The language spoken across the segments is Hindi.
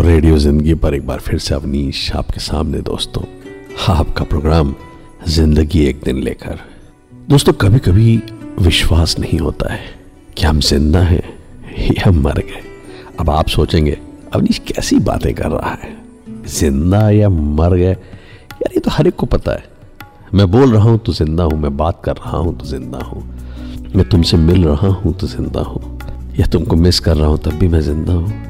रेडियो ज़िंदगी पर एक बार फिर से अवनीश आपके सामने दोस्तों। आपका प्रोग्राम ज़िंदगी एक दिन लेकर। दोस्तों कभी कभी विश्वास नहीं होता है कि हम ज़िंदा हैं या मर गए। अब आप सोचेंगे, अवनीश कैसी बातें कर रहा है? ज़िंदा या मर गए? यार, ये तो हर एक को पता है। मैं बोल रहा हूँ तो ज़िंदा हूँ, मैं बात कर रहा हूँ तो ज़िंदा हूँ। मैं तुमसे मिल रहा हूँ तो ज़िंदा हूँ। या तुमको मिस कर रहा हूँ तब भी मैं ज़िंदा हूँ।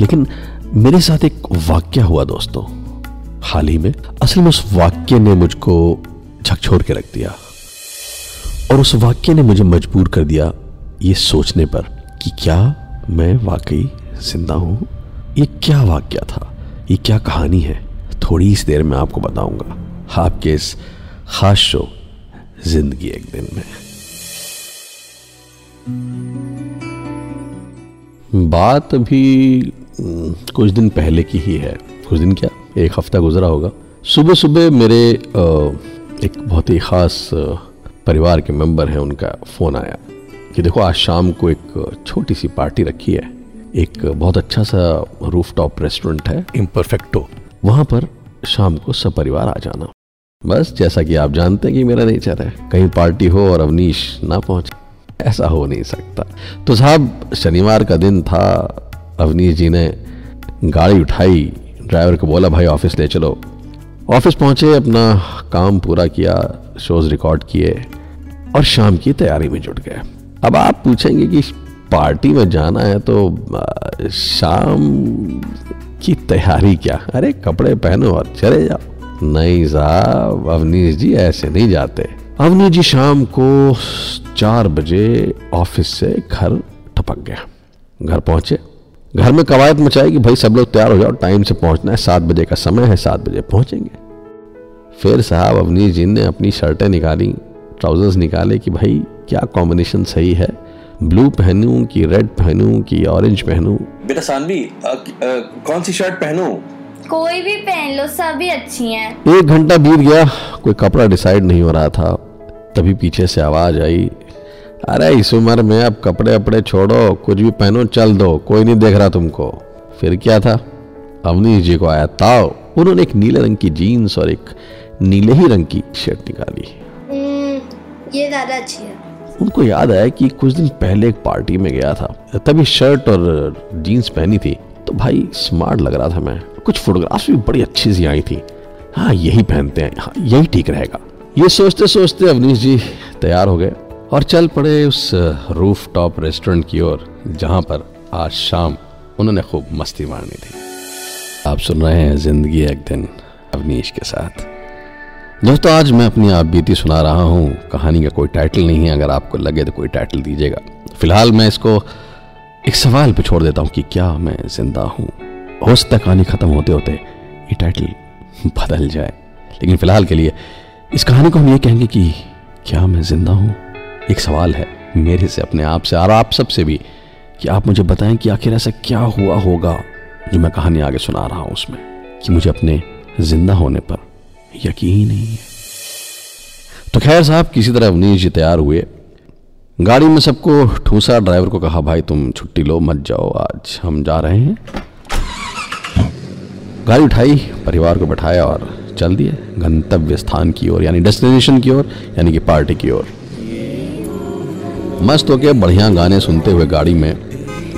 लेकिन मेरे साथ एक वाक्य हुआ दोस्तों। हाल ही में असल में उस वाक्य ने मुझको झकझोर के रख दिया। और उस वाक्य ने मुझे मजबूर कर दिया ये सोचने पर कि क्या मैं वाकई ज़िंदा हूँ? ये क्या वाक्य था? ये क्या कहानी है? थोड़ी इस देर में आपको बताऊँगा। आपके इस खास शो, ज़िंदगी एक दिन में। बात अभी कुछ दिन पहले की ही है। कुछ दिन क्या? एक हफ़्ता गुजरा होगा। सुबह सुबह मेरे एक बहुत ही ख़ास परिवार के मेंबर हैं, उनका फ़ोन आया कि देखो, आज शाम को एक छोटी सी पार्टी रखी है। एक बहुत अच्छा सा रूफ टॉप रेस्टोरेंट है इम्परफेक्टो वहाँ पर शाम को सब परिवार आ जाना। बस, जैसा कि आप जानते हैं कि मेरा नेचर है। कहीं पार्टी हो और अवनीश ना पहुँचे, ऐसा हो नहीं सकता। तो साहब, शनिवार का दिन था अवनीश जी ने गाड़ी उठाई। ड्राइवर को बोला, भाई, ऑफ़िस ले चलो। ऑफ़िस पहुँचे, अपना काम पूरा किया, शोज़ रिकॉर्ड किए और शाम की तैयारी में जुट गए। अब आप पूछेंगे कि पार्टी में जाना है तो शाम की तैयारी क्या? अरे, कपड़े पहनो और चले जाओ। नहीं साहब अवनीश जी ऐसे नहीं जाते। अवनीश जी शाम को चार बजे ऑफ़िस से घर टपक गया। घर पहुँचे घर में कवायद मचाई कि भाई सब लोग तैयार हो जाओ टाइम से पहुँचना है सात बजे का समय है सात बजे पहुँचेंगे। फिर साहब अवनीश जी ने अपनी शर्टें निकाली ट्राउजर्स निकाले कि भाई क्या कॉम्बिनेशन सही है? ब्लू पहनूं कि रेड पहनूं कि ऑरेंज पहनूं? बेटा सानवी कौन सी शर्ट पहनूं? कोई भी पहन लो सभी अच्छी हैं। एक घंटा बीत गया कोई कपड़ा डिसाइड नहीं हो रहा था। तभी पीछे से आवाज़ आई अरे इस उम्र में अब कपड़े अपड़े छोड़ो कुछ भी पहनो चल दो कोई नहीं देख रहा तुमको। फिर क्या था? अवनीश जी को आया ताओ उन्होंने एक नीले रंग की जीन्स और एक नीले ही रंग की शर्ट निकाली। हम्म, ये ज़्यादा अच्छी है। उनको याद आया कि कुछ दिन पहले एक पार्टी में गया था। तभी शर्ट और जीन्स पहनी थी। तो भाई स्मार्ट लग रहा था मैं। कुछ फोटोग्राफ्स भी बड़ी अच्छी सी आई थी। हाँ यही पहनते हैं। हाँ यही ठीक रहेगा। ये सोचते सोचते अवनीश जी तैयार हो गए। और चल पड़े उस रूफ टॉप रेस्टोरेंट की ओर, जहाँ पर आज शाम उन्होंने खूब मस्ती मारनी थी। आप सुन रहे हैं ज़िंदगी एक दिन, अवनीश के साथ। दोस्तों, आज मैं अपनी आप बीती सुना रहा हूँ। कहानी का कोई टाइटल नहीं है, अगर आपको लगे तो कोई टाइटल दीजिएगा। फ़िलहाल मैं इसको एक सवाल पे छोड़ देता हूँ कि क्या मैं ज़िंदा हूँ? हो सकता कहानी खत्म होते होते ये टाइटल बदल जाए। लेकिन फ़िलहाल के लिए इस कहानी को हम ये कहेंगे कि क्या मैं ज़िंदा हूँ? एक सवाल है मेरे से, अपने आप से, और आप सबसे भी, कि आप मुझे बताएँ कि आखिर ऐसा क्या हुआ होगा, जो मैं कहानी आगे सुना रहा हूँ उसमें, कि मुझे अपने ज़िंदा होने पर यकीन नहीं है। तो खैर साहब, किसी तरह अवनीश जी तैयार हुए। गाड़ी में सबको ठूसा, ड्राइवर को कहा, भाई, तुम छुट्टी लो, मत जाओ, आज हम जा रहे हैं। गाड़ी उठाई, परिवार को बैठाया और चल दिए, गंतव्य स्थान की ओर, यानी डेस्टिनेशन की ओर, यानी कि पार्टी की ओर। मस्त होके बढ़िया गाने सुनते हुए गाड़ी में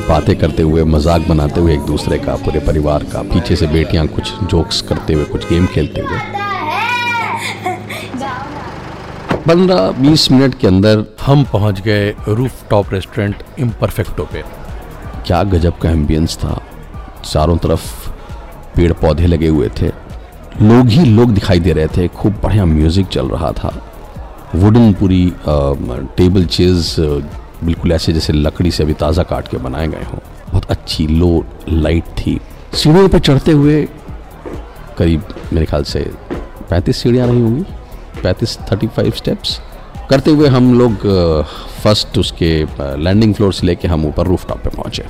बातें करते हुए मज़ाक बनाते हुए एक दूसरे का पूरे परिवार का पीछे से बेटियाँ कुछ जोक्स करते हुए कुछ गेम खेलते हुए। पंद्रह बीस मिनट के अंदर हम पहुँच गए रूफ टॉप रेस्टोरेंट इम्परफेक्टो पे। क्या गजब का एम्बियंस था। चारों तरफ़ पेड़ पौधे लगे हुए थे। लोग ही लोग दिखाई दे रहे थे। खूब बढ़िया म्यूज़िक चल रहा था। वुडन पूरी टेबल चेयर्स बिल्कुल ऐसे जैसे लकड़ी से अभी ताज़ा काट के बनाए गए हों। बहुत अच्छी लो लाइट थी। सीढ़ियों पर चढ़ते हुए करीब, मेरे ख्याल से पैंतीस सीढ़ियाँ नहीं होंगी। पैंतीस थर्टी फाइव स्टेप्स करते हुए हम लोग फ़र्स्ट उसके लैंडिंग फ्लोर से लेके हम ऊपर रूफ टॉप पर पहुँचे।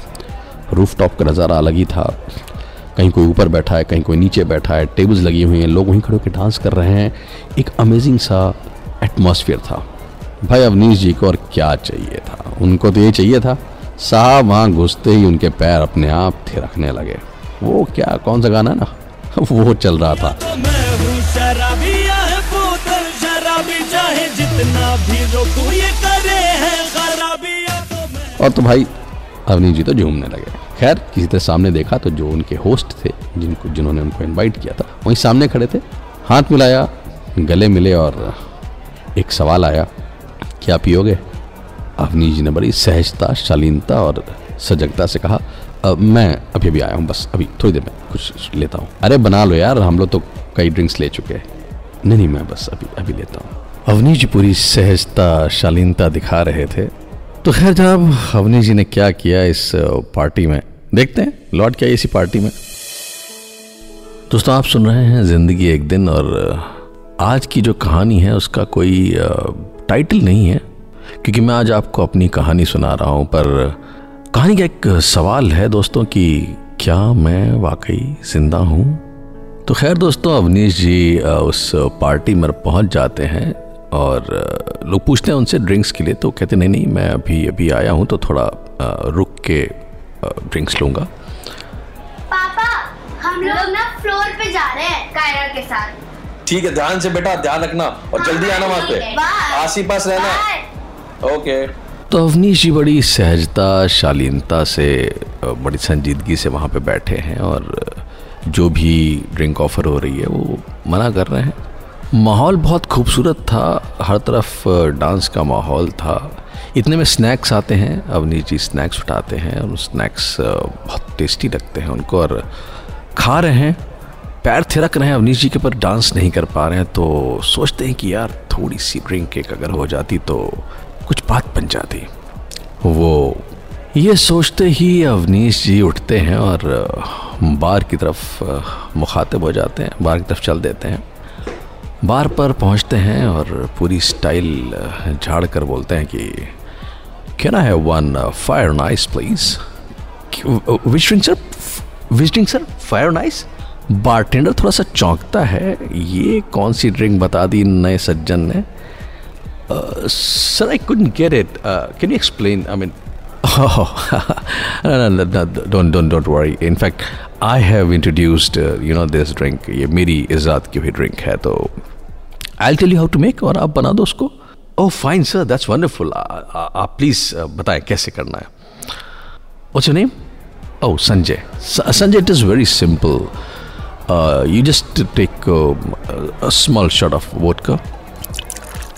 रूफ टॉप का नज़ारा अलग ही था। कहीं कोई ऊपर बैठा है, कहीं कोई नीचे बैठा है। टेबल्स लगी हुई हैं, लोग वहीं खड़े होकर डांस कर रहे हैं। एक अमेजिंग सा एटमॉस्फेयर था। भाई अवनीश जी को और क्या चाहिए था? उनको तो ये चाहिए था, साहब वहाँ घुसते ही उनके पैर अपने आप थे, रखने लगे। वो क्या, कौन सा गाना ना? वो चल रहा था। और तो भाई, अवनीश जी तो झूमने लगे। खैर, किसी तरह सामने देखा तो जो उनके होस्ट थे, जिनको, जिन्होंने उनको इनवाइट किया था, वहीं सामने खड़े थे। हाथ मिलाया, गले मिले और एक सवाल आया क्या पियोगे? अवनी जी ने बड़ी सहजता शालीनता और सजगता से कहा "अ, मैं अभी अभी आया हूँ बस अभी थोड़ी देर में कुछ लेता हूँ। अरे बना लो यार हम लोग तो कई ड्रिंक्स ले चुके हैं। नहीं नहीं मैं बस अभी अभी लेता हूँ। अवनी जी पूरी सहजता शालीनता दिखा रहे थे। तो खैर जनाब अवनी जी ने क्या किया इस पार्टी में? देखते हैं लौट के आइए इसी पार्टी में। दोस्तों आप सुन रहे हैं ज़िंदगी एक दिन और आज की जो कहानी है, उसका कोई टाइटल नहीं है, क्योंकि मैं आज आपको अपनी कहानी सुना रहा हूँ, पर कहानी का एक सवाल है दोस्तों कि क्या मैं वाकई ज़िंदा हूँ? तो खैर दोस्तों, अवनीश जी उस पार्टी में पहुँच जाते हैं और लोग पूछते हैं उनसे ड्रिंक्स के लिए तो कहते नहीं नहीं, मैं अभी अभी आया हूँ तो थोड़ा रुक के ड्रिंक्स लूँगा। पापा, हम लोग ना फ्लोर पे जा रहे हैं कायरा के साथ। ठीक है ध्यान से बेटा ध्यान रखना और जल्दी आना वहाँ पे। आस ही पास रहना। ओके। तो अवनीश जी बड़ी सहजता शालीनता से बड़ी संजीदगी से वहाँ पे बैठे हैं और जो भी ड्रिंक ऑफ़र हो रही है वो मना कर रहे हैं। माहौल बहुत खूबसूरत था हर तरफ़ डांस का माहौल था। इतने में स्नैक्स आते हैं अवनीश जी स्नैक्स उठाते हैं और स्नैक्स बहुत टेस्टी लगते हैं उनको और खा रहे हैं। पैर थिरक रहे हैं, अवनीश जी के पर डांस नहीं कर पा रहे हैं तो सोचते हैं कि यार थोड़ी सी ड्रिंक एक अगर हो जाती तो कुछ बात बन जाती। वो ये सोचते ही अवनीश जी उठते हैं और बार की तरफ़ मुखातिब हो जाते हैं, बार की तरफ़ चल देते हैं। बार पर पहुँचते हैं और पूरी स्टाइल झाड़ कर बोलते हैं कि can I have one fire nice please drink sir drink sir fire nice bartender थोड़ा सा चौंकता है। ये कौन सी ड्रिंक बता दी नए सज्जन ने? Sir I couldn't get it can you explain I mean don't worry in fact I have introduced you know this drink ये मेरी इज़्ज़त की हुई ड्रिंक है तो I tell you how to make और आप बना दो उसको। Oh fine sir that's wonderful आप प्लीज़ बताएँ कैसे करना है। वो your name oh Sanjay Sanjay it is very simple Uh, you just take um, a, small shot of vodka,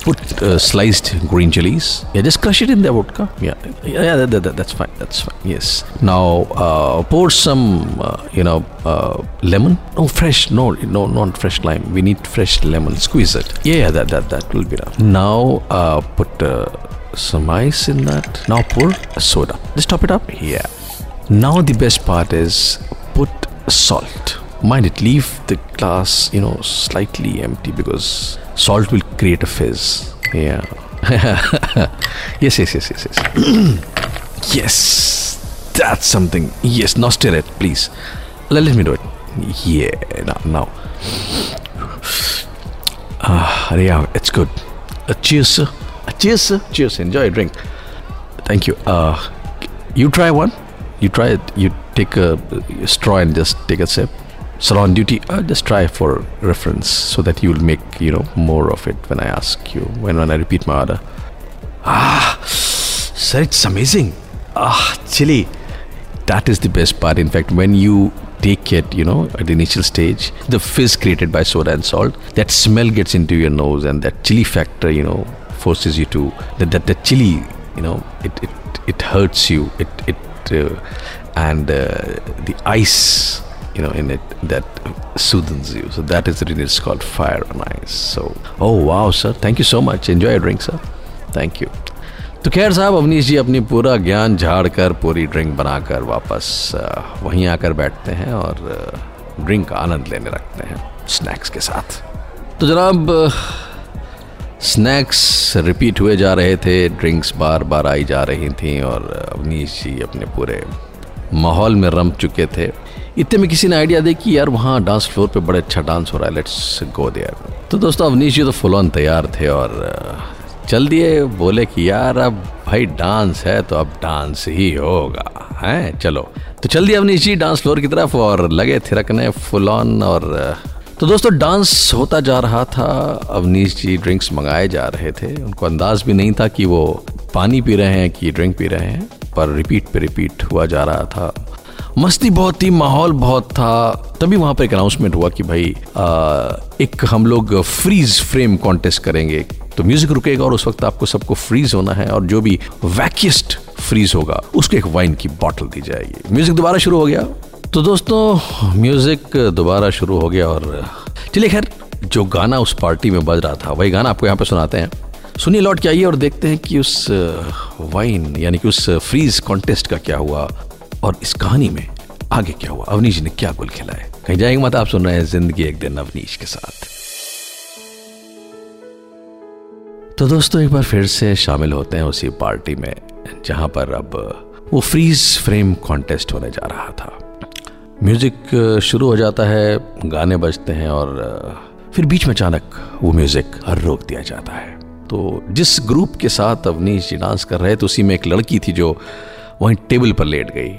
put uh, sliced green chilies. Yeah, just crush it in the vodka. Yeah, yeah, that, that- that- that's fine. That's fine. Yes. Now uh, pour some, uh, you know, uh, lemon. No, fresh. No, no, not fresh lime. We need fresh lemon. Squeeze it. Yeah, that that that will be enough. Now uh, put some ice in that. Now pour soda. Just top it up. Yeah. Now the best part is put salt. Mind it, leave the glass, you know, slightly empty because salt will create a fizz. Yeah. yes, yes, yes, yes, yes. yes. That's something. Yes, now stir it, please. Let, let me do it. Yeah, now. now. Ah, yeah, it's good. Uh, cheers, sir. Uh, cheers, sir. Cheers. Enjoy a drink. Thank you. Uh, you try one. You try it. You take a, a straw and just take a sip. Salon duty. Uh, just try for reference so that you will make you know more of it when I ask you when when I repeat my order. Ah, sir, it's amazing. Ah, chili. That is the best part. In fact, when you take it, you know, at the initial stage, the fizz created by soda and salt, that smell gets into your nose, and that chili factor, you know, forces you to that that, that chili, you know, it it it hurts you. It it uh, and uh, the ice, you know, in it that soothes you. So that is reason it's called fire on ice. So oh wow, sir, thank you so much. Enjoy your drink, sir. Thank you. तो खैर साहब अवनीश जी अपनी पूरा ज्ञान झाड़ कर पूरी ड्रिंक बनाकर वापस वहीं आकर बैठते हैं और ड्रिंक का आनंद लेने रखते हैं स्नैक्स के साथ तो जनाब स्नैक्स रिपीट हुए जा रहे थे ड्रिंक्स बार बार आई जा रही थी और अवनीश जी अपने पूरे माहौल में रम चुके थे इतने में किसी ने आइडिया दे कि यार वहाँ डांस फ्लोर पे बड़े अच्छा डांस हो रहा है लेट्स गो देयर तो दोस्तों, अवनीश जी तो फुल ऑन तैयार थे और चल दिए बोले कि यार अब भाई डांस है तो अब डांस ही होगा, हैं? चलो। तो चल दिया अवनीश जी डांस फ्लोर की तरफ़ और लगे थिरकने फुल ऑन और तो दोस्तों डांस होता जा रहा था। अवनीश जी ड्रिंक्स मंगाए जा रहे थे। उनको अंदाज भी नहीं था कि वो पानी पी रहे हैं कि ड्रिंक पी रहे हैं, पर रिपीट पे रिपीट हुआ जा रहा था। मस्ती बहुत थी माहौल बहुत था। तभी वहाँ पर एक अनाउंसमेंट हुआ कि भाई आ, एक हम लोग फ्रीज फ्रेम कॉन्टेस्ट करेंगे। तो म्यूज़िक रुकेगा और उस वक्त आपको सबको फ्रीज होना है और जो भी वैकियस्ट फ्रीज होगा उसको एक वाइन की बॉटल दी जाएगी। म्यूज़िक दोबारा शुरू हो गया। तो दोस्तों म्यूज़िक दोबारा शुरू हो गया और चलिए खैर जो गाना उस पार्टी में बज रहा था वही गाना आपको यहाँ पे सुनाते हैं। सुनिए लौट के आइए और देखते हैं कि उस वाइन यानी कि उस फ्रीज कॉन्टेस्ट का क्या हुआ। और इस कहानी में आगे क्या हुआ? अवनीश ने क्या गुल खिलाए कहीं जाएँगे मत, आप सुन रहे हैं ज़िंदगी एक दिन अवनीश के साथ। तो दोस्तों, एक बार फिर से शामिल होते हैं उसी पार्टी में, जहाँ पर अब वो फ्रीज फ्रेम कॉन्टेस्ट होने जा रहा था। म्यूज़िक शुरू हो जाता है, गाने बजते हैं और, फिर बीच में अचानक वो म्यूज़िक रोक दिया जाता है। तो जिस ग्रुप के साथ अवनीश जी डांस कर रहे थे, उसी में एक लड़की थी जो वहीं टेबल पर लेट गई।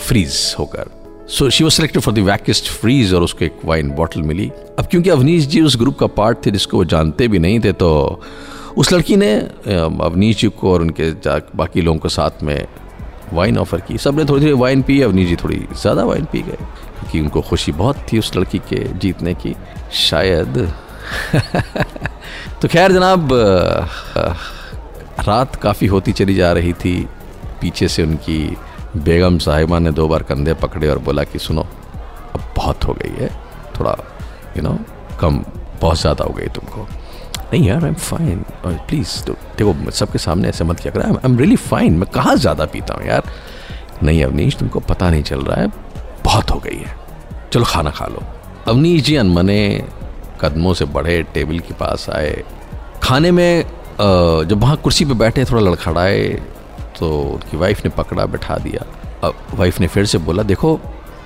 फ्रीज होकर। So she was selected for the wackiest freeze और उसको एक वाइन बॉटल मिली। अब क्योंकि अवनीश जी उस ग्रुप का पार्ट थे, जिसको वो जानते भी नहीं थे तो उस लड़की ने अवनीश जी को और उनके बाकी लोगों को साथ में वाइन ऑफ़र की। सबने थोड़ी थोड़ी वाइन पी, अवनीश जी थोड़ी ज़्यादा वाइन पी गए। क्योंकि उनको खुशी बहुत थी उस लड़की के जीतने की। शायद तो खैर जनाब रात काफ़ी होती चली जा रही थी पीछे से उनकी बेगम साहिबा ने दो बार कंधे पकड़े और बोला कि सुनो, अब बहुत हो गई है, थोड़ा यू नो कम, बहुत ज़्यादा हो गई तुमको। नहीं यार आई एम फाइन प्लीज़ देखो, सबके सामने ऐसे मत किया कर। आई एम रियली फाइन मैं कहाँ ज़्यादा पीता हूँ यार? नहीं अवनीश, तुमको पता नहीं चल रहा है, बहुत हो गई है। चलो खाना खा लो। अवनीश जी अनमने कदमों से बढ़े, टेबल के पास आए। खाने में जब वहाँ कुर्सी पे बैठे, थोड़ा लड़खड़ाए तो उनकी वाइफ ने पकड़ा बैठा दिया अब वाइफ ने फिर से बोला देखो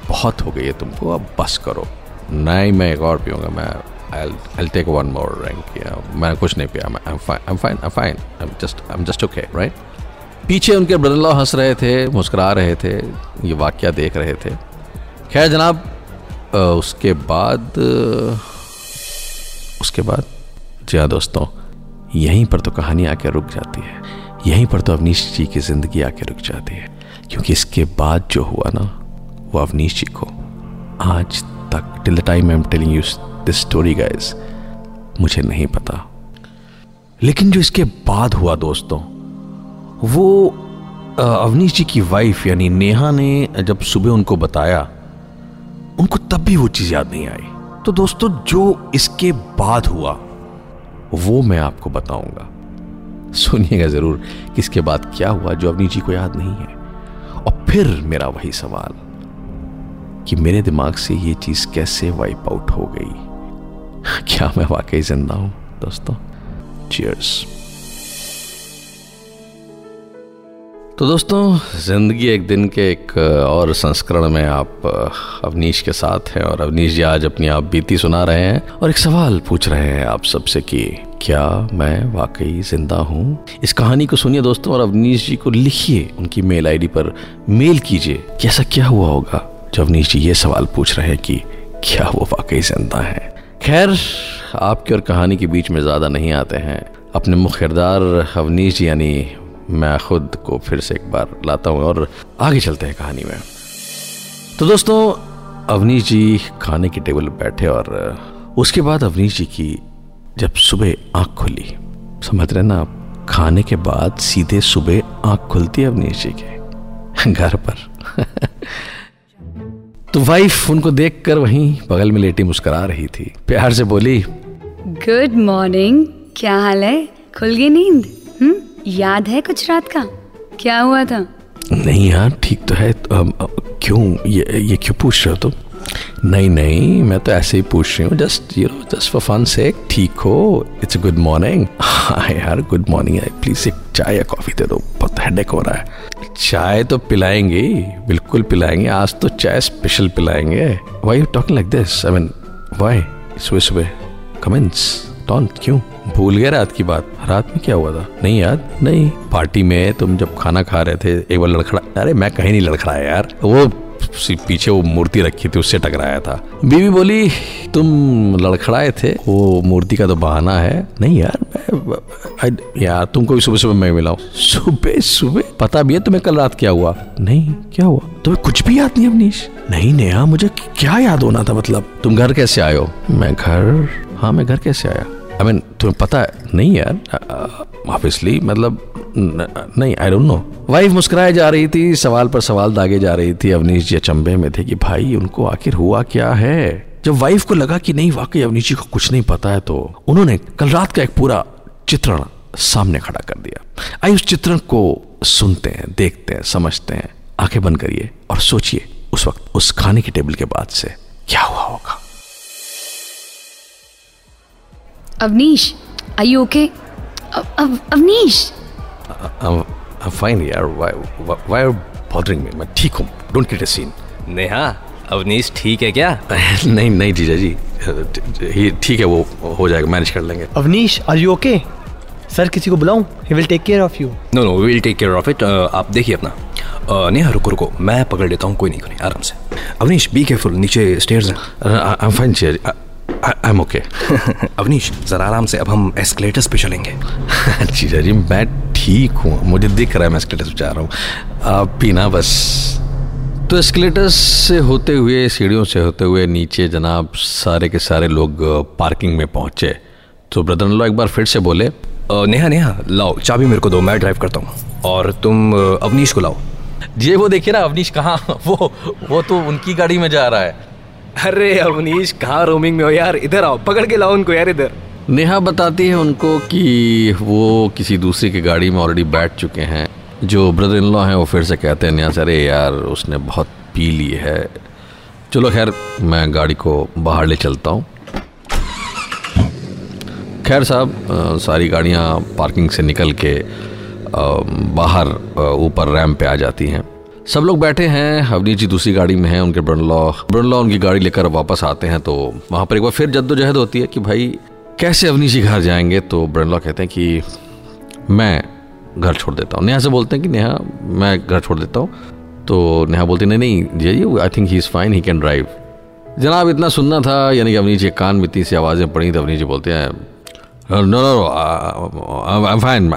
बहुत हो गई है तुमको अब बस करो नहीं मैं एक और पीऊँगा मैं I'll take one more drink. Yeah, कुछ नहीं पिया I'm fine I'm fine I'm fine I'm just I'm just okay right. पीछे उनके ब्रदर लॉ हंस रहे थे मुस्कुरा रहे थे ये वाक्य देख रहे थे खैर जनाब उसके बाद उसके बाद जी दोस्तों यहीं पर तो कहानी आके रुक जाती है यहीं पर तो अवनीश जी की ज़िंदगी आके रुक जाती है, क्योंकि इसके बाद जो हुआ ना, वो अवनीश जी को आज तक till the time I am telling you this story guys मुझे नहीं पता। लेकिन जो इसके बाद हुआ दोस्तों, वो अवनीश जी की वाइफ यानी नेहा ने जब सुबह उनको बताया, उनको तब भी वो चीज़ याद नहीं आई। तो दोस्तों, जो इसके बाद हुआ, वो मैं आपको बताऊँगा। सुनिएगा ज़रूर कि इसके बाद क्या हुआ जो अवनीश जी को याद नहीं है। और फिर मेरा वही सवाल कि मेरे दिमाग से ये चीज़ कैसे वाइप आउट हो गई? क्या मैं वाकई ज़िंदा हूँ, दोस्तों? चीयर्स तो दोस्तों, ज़िंदगी एक दिन के एक और संस्करण में आप अवनीश के साथ हैं और अवनीश जी आज अपनी आप बीती सुना रहे हैं और एक सवाल पूछ रहे हैं आप सबसे कि क्या मैं वाकई ज़िंदा हूँ? इस कहानी को सुनिए दोस्तों और अवनीश जी को लिखिए। उनकी मेल आईडी पर मेल कीजिए। कि ऐसा क्या हुआ होगा जब अवनीश जी ये सवाल पूछ रहे हैं कि क्या वो वाकई ज़िंदा है? खैर, आपकी और कहानी के बीच में ज़्यादा नहीं आते हैं। अपने मुख्य किरदार अवनीश जी, यानी मैं खुद को फिर से एक बार लाता हूँ और आगे चलते हैं कहानी में। तो दोस्तों, अवनीश जी खाने की टेबल पर बैठे और उसके बाद अवनीश जी की जब सुबह आँख खुली समझ रहे ना आप खाने के बाद सीधे सुबह आँख खुलती है अवनीश जी के घर पर। तो वाइफ उनको देखकर वहीं बगल में लेटी मुस्कुरा रही थी। प्यार से बोली गुड मॉर्निंग क्या हाल है? खुल गई नींद? हम्म याद है कुछ रात का? क्या हुआ था? नहीं यार ठीक तो है तो, क्यों? ये ये क्यों पूछ रहे हो तुम? नहीं नहीं, मैं तो ऐसे ही पूछ रही हूँ just you know just for fun से ठीक हो इट्स गुड मॉर्निंग हाँ यार गुड मॉर्निंग है प्लीज़ एक चाय या कॉफ़ी दे दो, बहुत हेडेक हो रहा है। चाय तो पिलाएँगे बिल्कुल पिलाएँगे, आज तो चाय special पिलाएँगे। Why you talking like this I mean why सुबह सुबह कमेंट्स डोंट क्यों? भूल गया रात की बात। रात में क्या हुआ था? नहीं याद नहीं। पार्टी में तुम जब खाना खा रहे थे, एक बार लड़खड़ा, अरे मैं कहीं नहीं लड़खड़ाया यार। वो सी- पीछे वो मूर्ति रखी थी, उससे टकराया था। बीवी बोली, तुम लड़खड़ाए थे, वो मूर्ति का तो बहाना है। नहीं यार, मैं I- यार, तुमको भी सुबह सुबह मैं मिला सुबह सुबह? पता भी है तुम्हें कल रात क्या हुआ? नहीं, क्या हुआ? तुम्हें कुछ भी याद नहीं अवनीश? नहीं, नेहा, मुझे क्या याद होना था मतलब? तुम घर कैसे हो? मैं घर हाँ मैं घर कैसे आया? आई मीन तुम्हें पता है? नहीं यार ऑब्वियसली मतलब नहीं आई डोंट नो वाइफ मुस्कुराए जा रही थी, सवाल पर सवाल दागे जा रही थी, अवनीश जी अचंभे में थे कि भाई, उनको आखिर हुआ क्या है? जब वाइफ को लगा कि नहीं, वाकई अवनीश जी को कुछ नहीं पता है तो उन्होंने कल रात का एक पूरा चित्रण सामने खड़ा कर दिया। आइए उस चित्रण को सुनते हैं, देखते हैं, समझते हैं। आँखें बंद करिए और सोचिए उस वक्त, उस खाने की टेबल के बाद से क्या हुआ होगा। Avnish you okay Avnish! Fine यार व्हाई आर बॉदरिंग मी मैं ठीक हूँ. Don't create a scene Neha Avnish ठीक है क्या? नहीं नहीं जीजा जी ही ठीक है वो हो जाएगा. मैनेज कर लेंगे. Avnish are you okay sir किसी को बुलाऊं? He will take care of you no no will take care of it आप देखिए अपना. Uh, नेहा रुको रुको. मैं पकड़ लेता हूँ. कोई नहीं कोई नहीं आराम से. अवनीश बी केयरफुल नीचे स्टेयर्स हैं. आई एम फाइन जी आई एम ओके अवनीश जरा आराम से. अब हम एस्केलेटर्स पे चलेंगे. जीजा जी. मैं ठीक हूँ। मुझे दिख रहा है मैं स्केलेटर्स जा रहा हूँ। आप भी ना बस। तो एस्केलेटर्स से होते हुए, सीढ़ियों से होते हुए नीचे जनाब सारे के सारे लोग पार्किंग में पहुँचे। तो ब्रदर लो एक बार फिर से बोले नेहा नेहा, लाओ, चाबी मेरे को दो, मैं ड्राइव करता हूँ। और तुम अवनीश को लाओ। ये वो देखिए ना, अवनीश कहाँ, वो वो तो उनकी गाड़ी में जा रहा है। अरे अवनीश, कहाँ रोमिंग में हो यार? इधर आओ, पकड़ के लाओ उनको यार, इधर। नेहा बताती है उनको कि वो किसी दूसरे की गाड़ी में ऑलरेडी बैठ चुके हैं। जो ब्रदर इन लॉ हैं, वो फिर से कहते हैं, नेहा से अरे यार, उसने बहुत पी ली है। चलो खैर, मैं गाड़ी को बाहर ले चलता हूँ। खैर साहब सारी गाड़ियाँ पार्किंग से निकल के बाहर ऊपर रैम पे आ जाती हैं। सब लोग बैठे हैं अवनीश जी दूसरी गाड़ी में हैं, उनके ब्रनलॉ ब्रनलॉ उनकी गाड़ी लेकर वापस आते हैं तो वहाँ पर एक बार फिर जद्दोजहद होती है कि भाई कैसे अवनीश जी घर जाएँगे? तो ब्रनलॉ कहते हैं कि मैं घर छोड़ देता हूँ। नेहा से बोलते हैं कि नेहा मैं घर छोड़ देता हूँ। तो नेहा बोलती नहीं नहीं जी जी I think he is fine he can drive जनाब इतना सुनना था यानी कि अवनी जी कान में इतनी सी आवाज़ें पड़ी तो अवनीश जी बोलते हैं no no I fine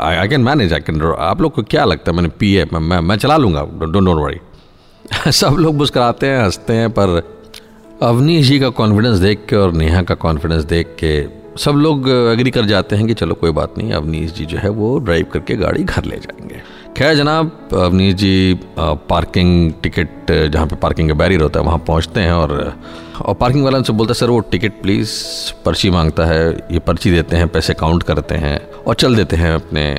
I can manage I can आप लोग को क्या लगता है? मैंने पी है मैं, मैं चला लूँगा डोंट डोंट वरी सब लोग मुस्कुराते हैं हँसते हैं पर अवनीश जी का कॉन्फिडेंस देख के और नेहा का कॉन्फिडेंस देख के सब लोग एग्री कर जाते हैं कि चलो कोई बात नहीं, अवनीश जी जो है वो ड्राइव करके गाड़ी घर ले जाएँगे। खैर जनाब, अवनीश जी पार्किंग टिकट जहाँ पे पार्किंग का बैरियर होता है, वहाँ पहुँचते हैं और और पार्किंग वाला उनसे बोलता है, सर, वो टिकट प्लीज़ पर्ची माँगता है, ये पर्ची देते हैं, पैसे काउंट करते हैं और चल देते हैं अपने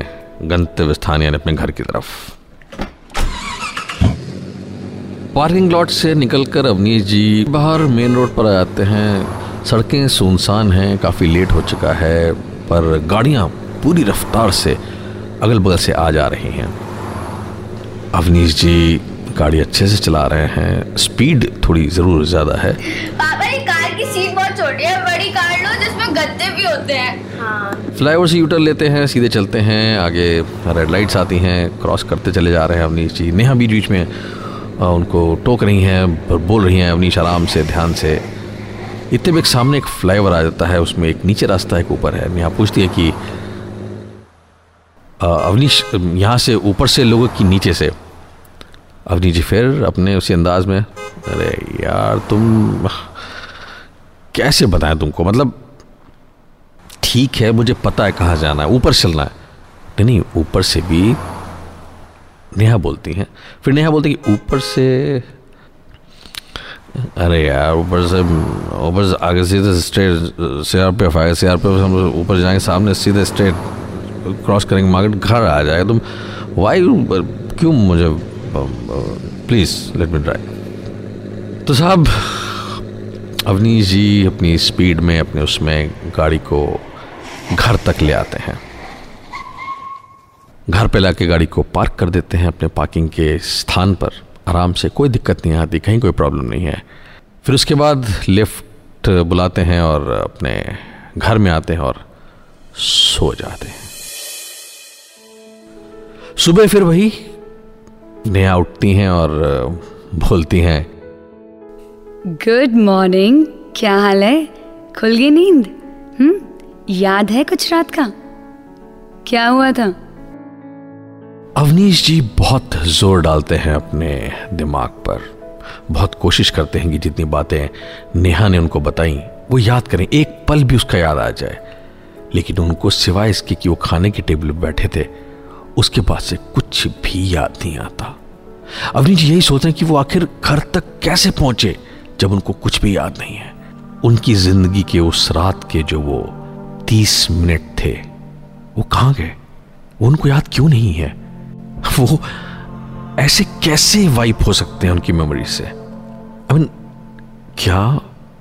गंतव्य स्थान यानी अपने घर की तरफ़। पार्किंग लॉट से निकलकर अवनीश जी बाहर मेन रोड पर आ जाते हैं। सड़कें सुनसान हैं काफ़ी लेट हो चुका है पर गाड़ियाँ पूरी रफ्तार से अगल बगल से आ जा रही हैं। अवनीश जी गाड़ी अच्छे से चला रहे हैं। स्पीड थोड़ी ज़रूर ज़्यादा है। पापा ये कार की सीट बहुत छोटी है बड़ी कार लो जिसमें गद्दे भी होते हैं। हाँ। फ्लाईओवर से यूटर लेते हैं सीधे चलते हैं आगे रेड लाइट्स आती हैं क्रॉस करते चले जा रहे हैं अवनीश जी। नेहा बीच बीच में उनको टोक रही हैं पर बोल रही हैं अवनीश आराम से, ध्यान से। इतने में एक सामने एक फ्लाईओवर आ जाता है, उसमें एक नीचे रास्ता एक ऊपर है। यहाँ पूछती है कि अवनीश, यहाँ से ऊपर से लोगों की नीचे से? अवनीश जी फिर अपने उसी अंदाज में, अरे यार, तुम कैसे बताएँ तुमको? मतलब ठीक है, मुझे पता है कहाँ जाना है, ऊपर चलना है। नहीं, ऊपर से भी नेहा बोलती हैं। फिर नेहा बोलती है कि ऊपर से, अरे यार, ऊपर से ऊपर से आगे सीधे straight C R P F आएगा सी आर पी एफ़ हम ऊपर जाएँगे, सामने सीधे स्ट्रेट क्रॉस करेंगे, मार्केट घर आ जाएगा तुम वाई क्यों मुझे प्लीज़ लेट मी ड्राइव तो साहब, अवनीश जी अपनी स्पीड में, अपने उसमें गाड़ी को घर तक ले आते हैं। घर पे लाके गाड़ी को पार्क कर देते हैं अपने पार्किंग के स्थान पर। आराम से कोई दिक्कत नहीं आती कहीं कोई प्रॉब्लम नहीं है। फिर उसके बाद लिफ्ट बुलाते हैं और अपने घर में आते हैं और सो जाते हैं। सुबह फिर वही नेहा उठती हैं और बोलती हैं गुड मॉर्निंग क्या हाल है? खुल गई नींद? हम्म याद है कुछ रात का? क्या हुआ था? अवनीश जी बहुत ज़ोर डालते हैं अपने दिमाग पर। बहुत कोशिश करते हैं कि जितनी बातें नेहा ने उनको बताई, वो याद करें, एक पल भी उसका याद आ जाए। लेकिन उनको सिवाय इसके कि वो खाने के टेबल पर बैठे थे, उसके बाद से कुछ भी याद नहीं आता। अवनी जी यही सोचते हैं कि वो आखिर घर तक कैसे पहुँचे, जब उनको कुछ भी याद नहीं है। उनकी ज़िंदगी के उस रात के जो वो तीस मिनट थे, वो कहाँ गए? उनको याद क्यों नहीं है? वो ऐसे कैसे वाइप हो सकते हैं उनकी मेमोरी से? आई मीन क्या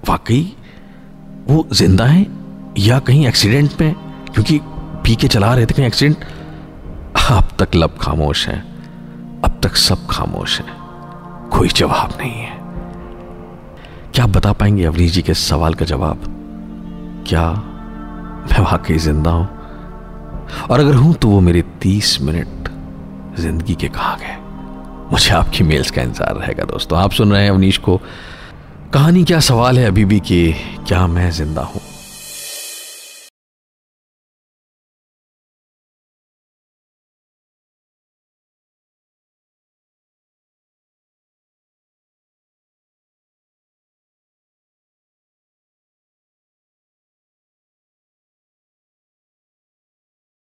वाकई वो ज़िंदा है या कहीं एक्सीडेंट में? क्योंकि पी के चला रहे थे कहीं एक्सीडेंट अब तक लब खामोश है। अब तक सब खामोश है। कोई जवाब नहीं है। क्या आप बता पाएँगे अवनीश जी के सवाल का जवाब? क्या मैं वाकई ज़िंदा हूँ? और अगर हूँ तो वो मेरे तीस मिनट ज़िंदगी के कहा गए? मुझे आपकी मेल्स का इंतज़ार रहेगा दोस्तों। आप सुन रहे हैं अवनीश को। कहानी क्या सवाल है अभी भी कि क्या मैं ज़िंदा हूँ?